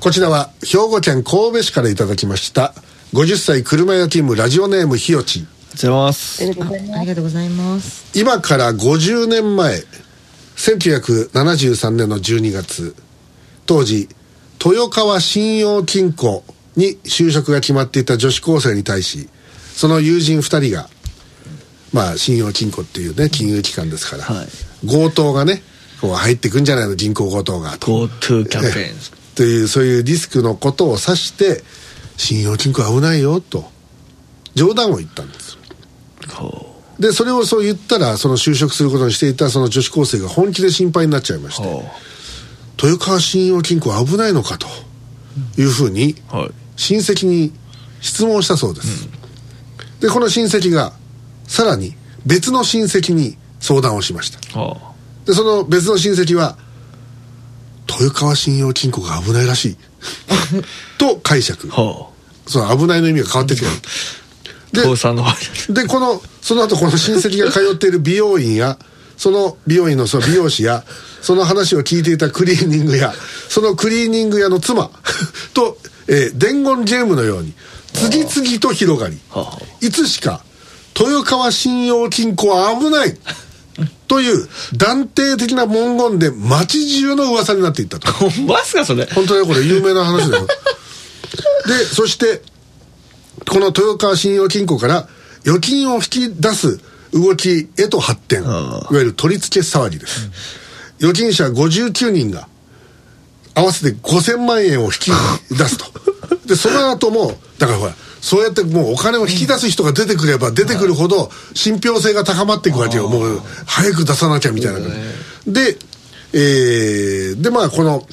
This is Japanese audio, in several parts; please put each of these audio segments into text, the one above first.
こちらは兵庫県神戸市からいただきました50歳車屋勤務ラジオネームひよち。ありがとうございます。ありがとうございます。今から50年前1973年の12月当時豊川信用金庫に就職が決まっていた女子高生に対しその友人2人がまあ信用金庫っていうね金融機関ですから、はい。強盗がねこう入ってくんじゃないの？銀行強盗が。と GoTo キャンペーン というそういうリスクのことを指して信用金庫危ないよと冗談を言ったんです。ほでそれをそう言ったらその就職することにしていたその女子高生が本気で心配になっちゃいまして豊川信用金庫危ないのかというふうに親戚に質問したそうです、でこの親戚がさらに別の親戚に相談をしました。はでその別の親戚は豊川信用金庫が危ないらしい。と解釈。その危ないの意味が変わってきてる。あ父さんの場合。でこのその後この親戚が通っている 美容院やその美容院のその美容師やその話を聞いていたクリーニング屋そのクリーニング屋の妻。と、えー伝言ゲームのように次々と広がりはあいつしか豊川信用金庫は危ないという断定的な文言で街中の噂になっていったと。ほんまっすかそれ。本当にこれ有名な話だよ。でそしてこの豊川信用金庫から預金を引き出す動きへと発展。いあわゆる取り付け騒ぎです、預金者59人が合わせて5000万円を引き出すと。でその後もだからほらそうやってもうお金を引き出す人が出てくれば出てくるほど信憑性が高まっていくわけよ。もう早く出さなきゃみたいなでえーでまあこの、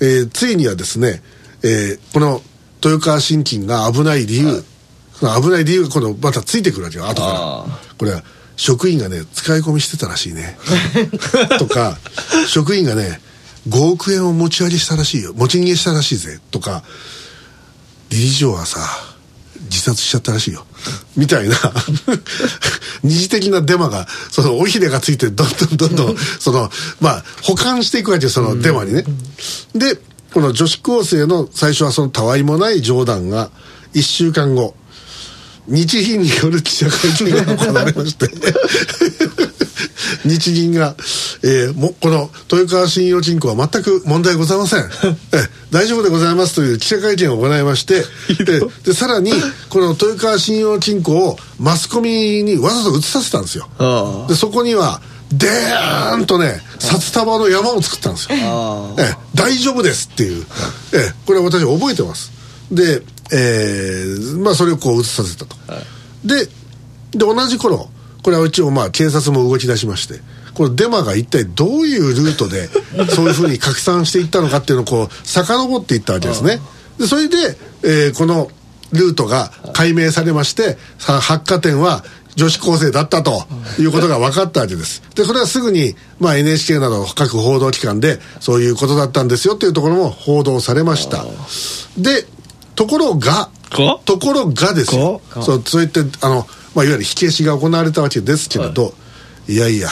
えーついにはですね、えーこの豊川信金が危ない理由、その危ない理由が今度またついてくるわけよ後から。あこれは職員がね使い込みしてたらしいね。とか職員がね5億円を持ち上げしたらしいよ。持ち逃げしたらしいぜ。とか理事長はさ自殺しちゃったらしいよ。みたいな。二次的なデマがその尾ひれがついてどんどんどんどん そのまあ保管していくわけよそのデマにね、でこの女子高生の最初はそのたわいもない冗談が1週間後日銀による記者会見が行われまして 日銀が、えーもこの豊川信用金庫は全く問題ございません。え大丈夫でございますという記者会見を行いましてででさらにこの豊川信用金庫をマスコミにわざと映させたんですよ。あでそこにはでーんとね札束の山を作ったんですよ。あええ大丈夫ですっていう、ええ、これは私覚えてます。で、えーまあそれをこう映させたと、でで同じ頃これは一応まあ警察も動き出しましてこのデマが一体どういうルートで そういうふうに拡散していったのかっていうのをこう遡っていったわけですねでそれで、えーこのルートが解明されましてさ発火点は女子高生だったということが分かったわけです。で、これはすぐに、まあ NHK など各報道機関でそういうことだったんですよっていうところも報道されました。で、ところが、がところがですよ。がそう、そういって、あの、まあいわゆる火消しが行われたわけですけれど、い。やいや、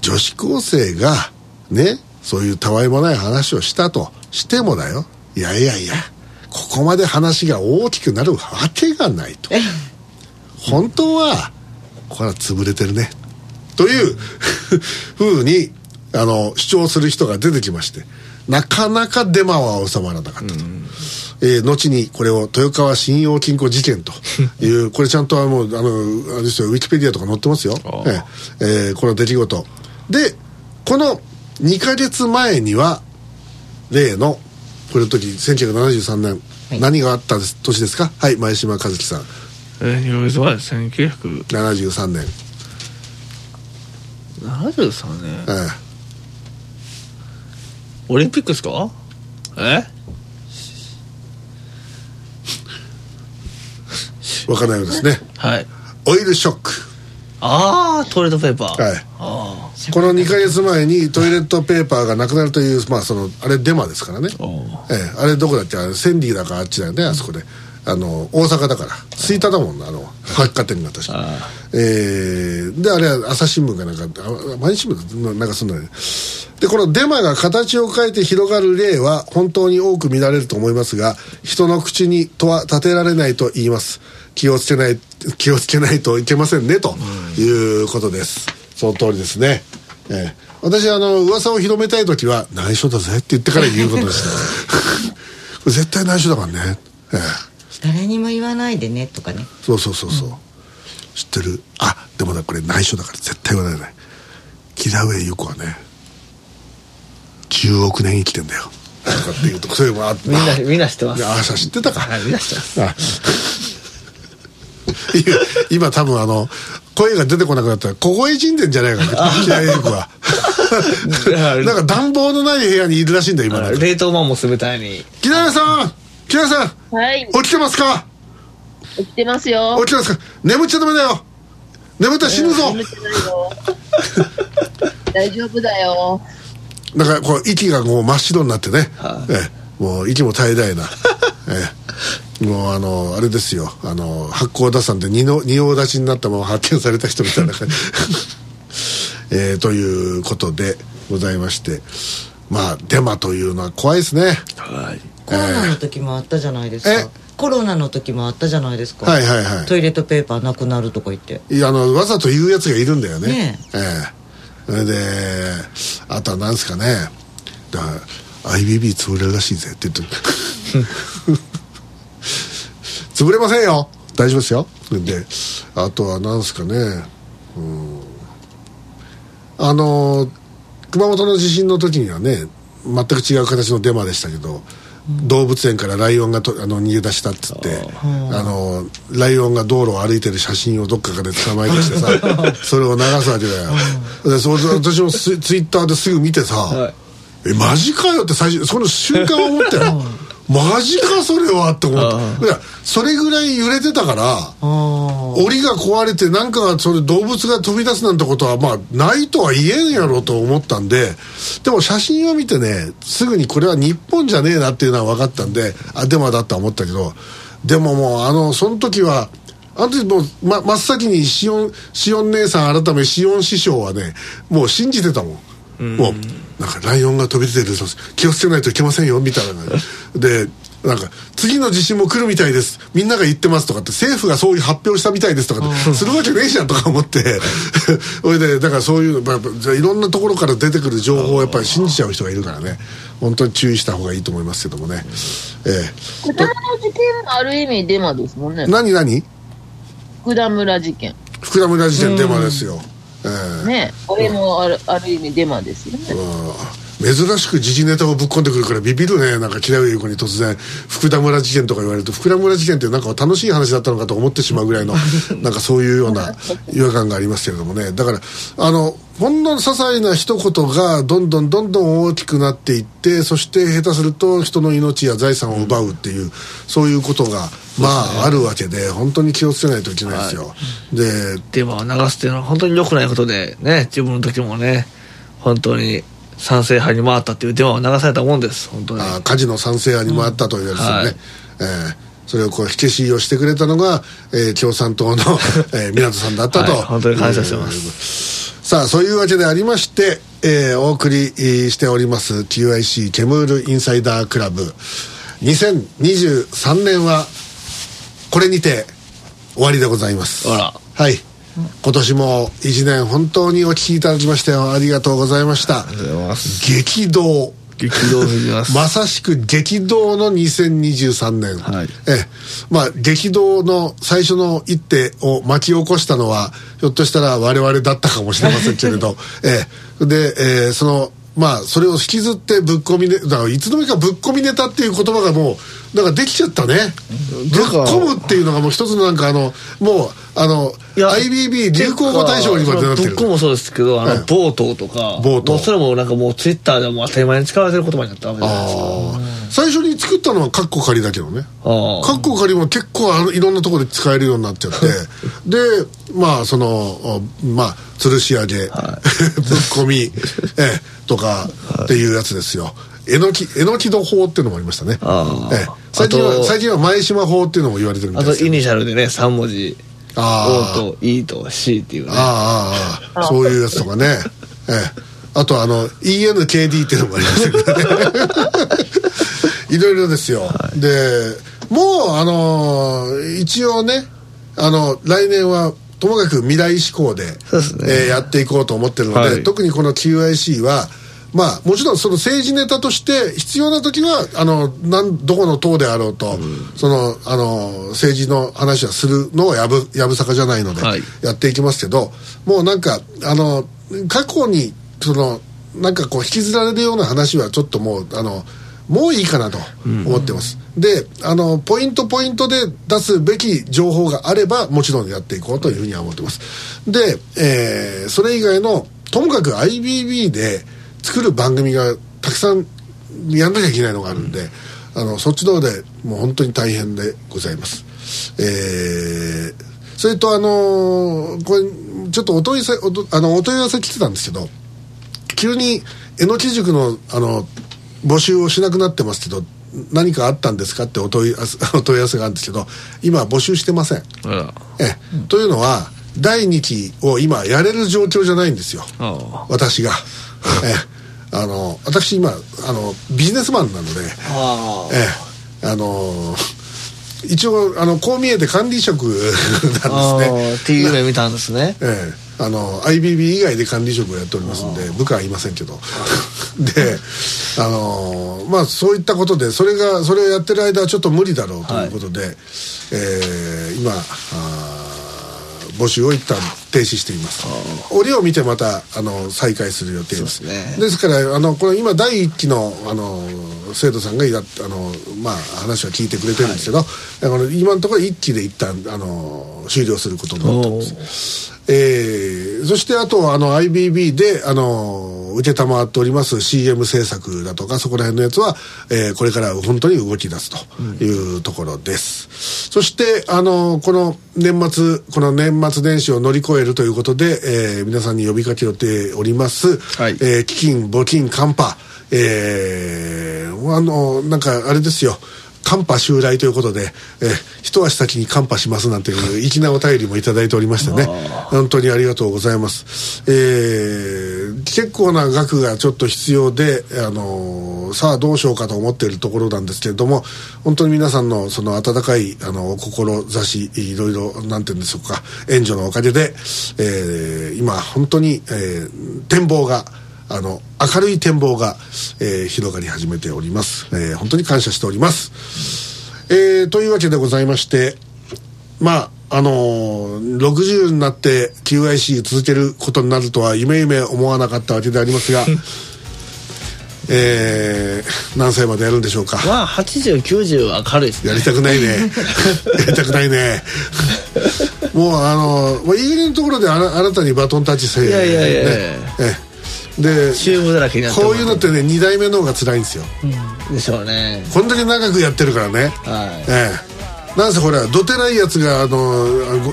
女子高生が、ね、そういうたわいもない話をしたとしてもだよ。いやいやいや、ここまで話が大きくなるわけがないと。本当はこれは潰れてるね。という ふうにあの主張する人が出てきましてなかなかデマは収まらなかったと、えー後にこれを豊川信用金庫事件という これちゃんとあのあのあれですよウィキペディアとか載ってますよ、あええーこの出来事。でこの2か月前には例のこれの時1973年、はい。何があった年ですか？はい前島和樹さん。えー、ニュースは1973 73年、年。えオリンピックですか？え？え分からないようですね。はい。オイルショック。ああトイレットペーパー。はい。あこの2か月前にトイレットペーパーがなくなるというまあそのあれデマですからね。ええあれどこだっけ？あれセンディだかあっちだよねあそこで。あの大阪だから。吹田だもんなあの発火点が確か。あえーであれは朝日新聞かなんかあ毎日新聞だ。なんかそんなねでこのデマが形を変えて広がる例は本当に多く見られると思いますが人の口にとは立てられないと言います気をつけない気をつけないといけませんねということです、その通りですね、えー、私あの噂を広めたい時は内緒だぜって言ってから言うことです 絶対内緒だからね、えー、誰にも言わないでねとかね。そうそうそうそう、うん、知ってる？あでもなこれ内緒だから絶対言わない。でね木田上優子はね10億年生きてんだよ。とかっていうとそういうのあみんなみんな知ってます。ああ知ってたか、はい、みんな知ってます今多分あの声が出てこなくなったら凍え死んでんじゃないかな。木田優子は。なんか暖房のない部屋にいるらしいんだ今冷凍マンモスみたいに。木田さん木田さんはい。起きてますか？起きてますよ。起きてますか？眠っちゃダメだよ。眠ったら死ぬぞ。大丈夫だよ。なんかこう息がもう真っ白になってね、はあ、ええ、もう息も絶え絶えな、ええ、もうあのあれですよ。あの発酵打算で仁王立ちになったまま発見された人みたいな感じ、えー、ということでございまして。まあデマというのは怖いですね、はい、コロナの時もあったじゃないですか、コロナの時もあったじゃないですか。はいはいはい。トイレットペーパーなくなるとか言って。いやあのわざと言うやつがいるんだよね。ねえ。えそれであとは何ですかね。だから IBB 潰れるらしいぜ。って言って 潰れませんよ。大丈夫ですよ。であとは何ですかね。うん。あの熊本の地震の時にはね全く違う形のデマでしたけど動物園からライオンがとあの逃げ出したっつってあのライオンが道路を歩いてる写真をどっかから捕まえてきてさ それを流すわけだよ。でそ私もツイッターですぐ見てさ、はい、えマジかよって最初その瞬間思ったよ。マジかそれはって思った。いやそれぐらい揺れてたから檻が壊れてなんかがそれ動物が飛び出すなんてことはまあないとは言えんやろと思ったんででも写真を見てねすぐにこれは日本じゃねえなっていうのは分かったんであデマだとは思ったけどでももうあのその時はあの時もう、ま、真っ先にシオンシオン姉さん改めシオン師匠はねもう信じてたもん。もうなんかライオンが飛び出てる気をつけないといけませんよみたいな。でなんか次の地震も来るみたいです。みんなが言ってますとかって政府がそういう発表したみたいですとかってするわけねえじゃんとか思って。それでだからそういうやっぱじゃいろんなところから出てくる情報をやっぱり信じちゃう人がいるからね。本当に注意した方がいいと思いますけどもね。ええ。福田村事件ある意味デマですもんね。何何？福田村事件。福田村事件デマですよ、えね。これもあるある意味デマですよね珍しく時事ネタをぶっ込んでくるからビビるね。なんか嫌い優子に突然福田村事件とか言われると福田村事件ってなんか楽しい話だったのかと思ってしまうぐらいの なんかそういうような違和感がありますけれどもね。だからあのほんの些細な一言がどんどんどんどん大きくなっていってそして下手すると人の命や財産を奪うっていう、そういうことがまあ、あるわけで本当に気をつけないといけないですよ、はい、ででも流すっていうのは本当に良くないことでね自分の時もね本当に賛成派に回ったっていう電話を流されたもんです本当に。あ火事の賛成派に回ったというやつですよね、うんはい、えーそれをこう火消しをしてくれたのが、えー、共産党の、えー、港さんだったと、はい、本当に感謝してます、さあそういうわけでありまして、えー、お送りしております QIC ケムールインサイダークラブ。2023年はこれにて終わりでございます。はい今年も一年本当にお聞きいただきましてありがとうございました。激動。激動まさしく激動の2023年、はい、えまあ激動の最初の一手を巻き起こしたのはひょっとしたら我々だったかもしれませんけれど。えで、えー、そのまあそれを引きずってぶっ込みねだからいつの間にかぶっ込みネタっていう言葉がもうなんかできちゃったね。ぶっ込むっていうのがもう一つのなんかあのもうあの IBB 流行語大賞にまでなってる。ぶっ込むもそうですけどあの、冒頭とか冒頭。それもなんかもうツイッターでも当たり前に使われてる言葉になったわけじゃないですか最初に作ったのはカッコ仮だけどね。カッコ仮も結構あのいろんなところで使えるようになっちゃって。でまあそのまあ吊るし上げ、はい、ぶっ込み。えとかっていうやつですよ。えのきえのき戸法っていうのもありましたね。え最近は最近は前島法っていうのも言われてるみたいですあとイニシャルでね3文字 O と E と C っていうね。ああああそういうやつとかね。ええ。あとあの ENKD っていうのもありまけどね。いろいろですよ、でもうあのー一応ねあの来年はともかく未来志向でですね。えーやっていこうと思ってるので、はい。特にこの QIC はまあもちろんその政治ネタとして必要な時はあのなんどこの党であろうと、そのあの政治の話はするのをやぶやぶさかじゃないので、はい。やっていきますけどもうなんかあの過去にそのなんかこう引きずられるような話はちょっともうあのもういいかなと思ってます、であのポイントポイントで出すべき情報があればもちろんやっていこうというふうには思ってます。で、えーそれ以外のともかく IBB で作る番組がたくさんやんなきゃいけないのがあるんで、あのそっちの方でもう本当に大変でございます。えーそれとあのーこれちょっとお問いせおとあのお問い合わせ来てたんですけど急にえのき塾のあの募集をしなくなってますけど何かあったんですかってお問い合わせ お問い合わせがあるんですけど今募集してません。ええ。というのは第2期を今やれる状況じゃないんですよ。あ。私がええ。あの私今あのビジネスマンなのであええ。あの一応あのこう見えて管理職 なんですあねーっていう夢見たんですね。ええ。あの IBB 以外で管理職をやっておりますんで部下はいませんけど。であのまあそういったことでそれがそれをやってる間はちょっと無理だろうということで、えー今あー募集を一旦停止しています。折を見てまたあの再開する予定です。ね。ですからあのこれ今第一期のあの生徒さんがやっあの、まあ、話は聞いてくれてるんですけど、あの今のところ一期で一旦あの終了することになってます。えーそしてあとあの IBB であの承っております CM 制作だとかそこら辺のやつは、えーこれから本当に動き出すというところです、そしてあのこの年末この年末年始を乗り越えるということで、えー皆さんに呼びかけております、はい。えー基金募金カンパえーあのなんかあれですよ寒波襲来ということで、えー一足先に寒波しますなんていう粋なお便りもいただいておりましてね。本当にありがとうございます、えー結構な額がちょっと必要で、あのーさあどうしようかと思っているところなんですけれども本当に皆さんのその温かいあの志いろいろなんて言うんでしょうか援助のおかげで、えー今本当に、えー展望があの明るい展望が、えー広がり始めております、えー本当に感謝しております、えーというわけでございましてまああのー60になって QIC 続けることになるとは夢夢思わなかったわけでありますが えー何歳までやるんでしょうか。まあ8090は明るいですね。やりたくないね。やりたくないね。もうあのもう言い切りのところで新たにバトンタッチせえいやいやいや。ね。ええでチューブだらけになってこういうのってね2代目の方が辛いんですよ。でしょうね。こんだけ長くやってるからね。はい。ええ。なんせほらどてないやつがあの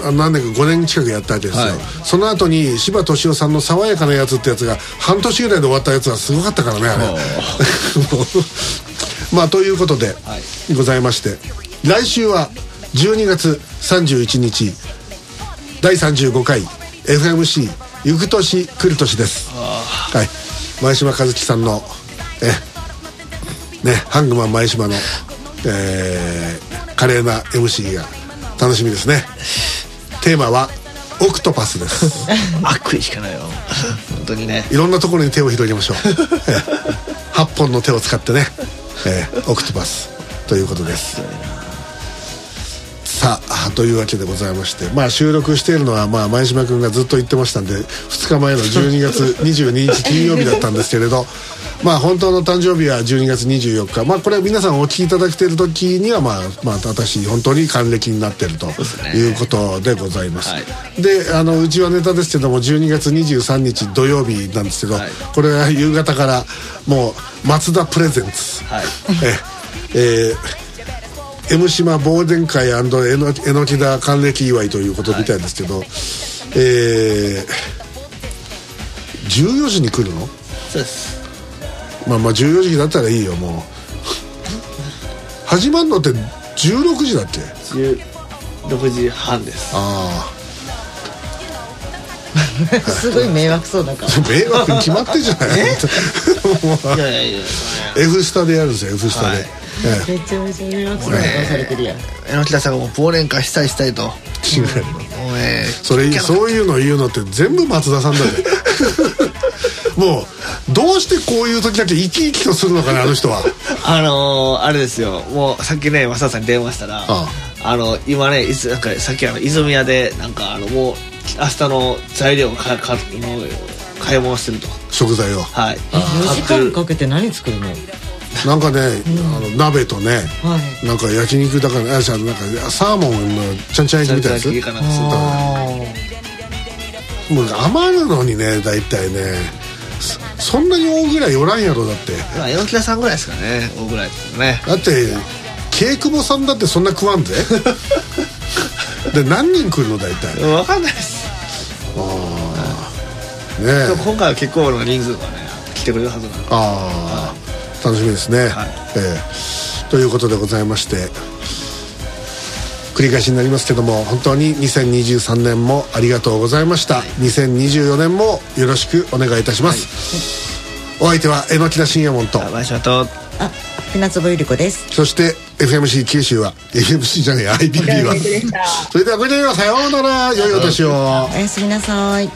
あ何年か5年近くやったわけですよ、はい。その後に柴敏夫さんの「爽やかなやつ」ってやつが半年ぐらいで終わったやつはすごかったからねあれ。まあということで、ございまして来週は12月31日第35回 FMC ゆく年来る年ですはい。前島和樹さんのえねハングマン前島のえー華麗な MC が楽しみですね。テーマはオクトパスです。悪意しかないよ。本当にね。いろんなところに手を広げましょう、えー8本の手を使ってね、えーオクトパスということですさあというわけでございましてまあ収録しているのはまあ前島君がずっと言ってましたんで2日前の12月 22日金曜日だったんですけれどまあ本当の誕生日は12月24日。まあこれは皆さんお聞きいただけている時にはまあまあ私本当に還暦になってるということでございます、はい。であのうちはネタですけども12月23日土曜日なんですけど、はい。これは夕方からもう松田プレゼンツ。はい。ええー M 島忘年会えのえのきだ還暦祝いということみたいですけど、えー、14時に来るの？そうです。まあまあ14時だったらいいよもう。始まるのって16時だっけ？16時半です。ああ。すごい迷惑そうだから。迷惑に決まってんじゃない？いやいやいや F スタでやるんですよ F スタで、はい。えめちゃめちゃ迷惑されてるやん榎木田さんがもう忘年会したいしたいと。え違うもうねそれそういうの言うのって全部松田さんだね。もうどうしてこういう時だけ生き生きとするのかねあの人は。あのー、あれですよ。もうさっきね増田さんに電話したらああ。の今ねいつなんかさっきあの泉屋でなんかあのもう明日の材料をかかの買い物してると食材を。はい。4時間かけて何作るの？なんかね、あの鍋とねはい。なんか焼肉だからあじゃあなんかサーモンのちゃんちゃん焼きみたいなやつ。もう余るのにね大体ねそそんなに大ぐらい寄らんやろだって。まあ榎木田さんぐらいですかね大ぐらいですね。だって稽久保さんだってそんな食わんぜ。で何人来るの大体。ね分かんないです。えでも今回は結構な人数がね来てくれるはずなので。ああ楽しみですね、はい。ええ。ということでございまして繰り返しになりますけども本当に2023年もありがとうございました、2024年もよろしくお願いいたします、お相手は榎田信也門と。あ船坪ゆり子です。そして FMC 九州は FMC じゃない IBB は。それではごきげんようさようなら。良いお年を。おやすみなさい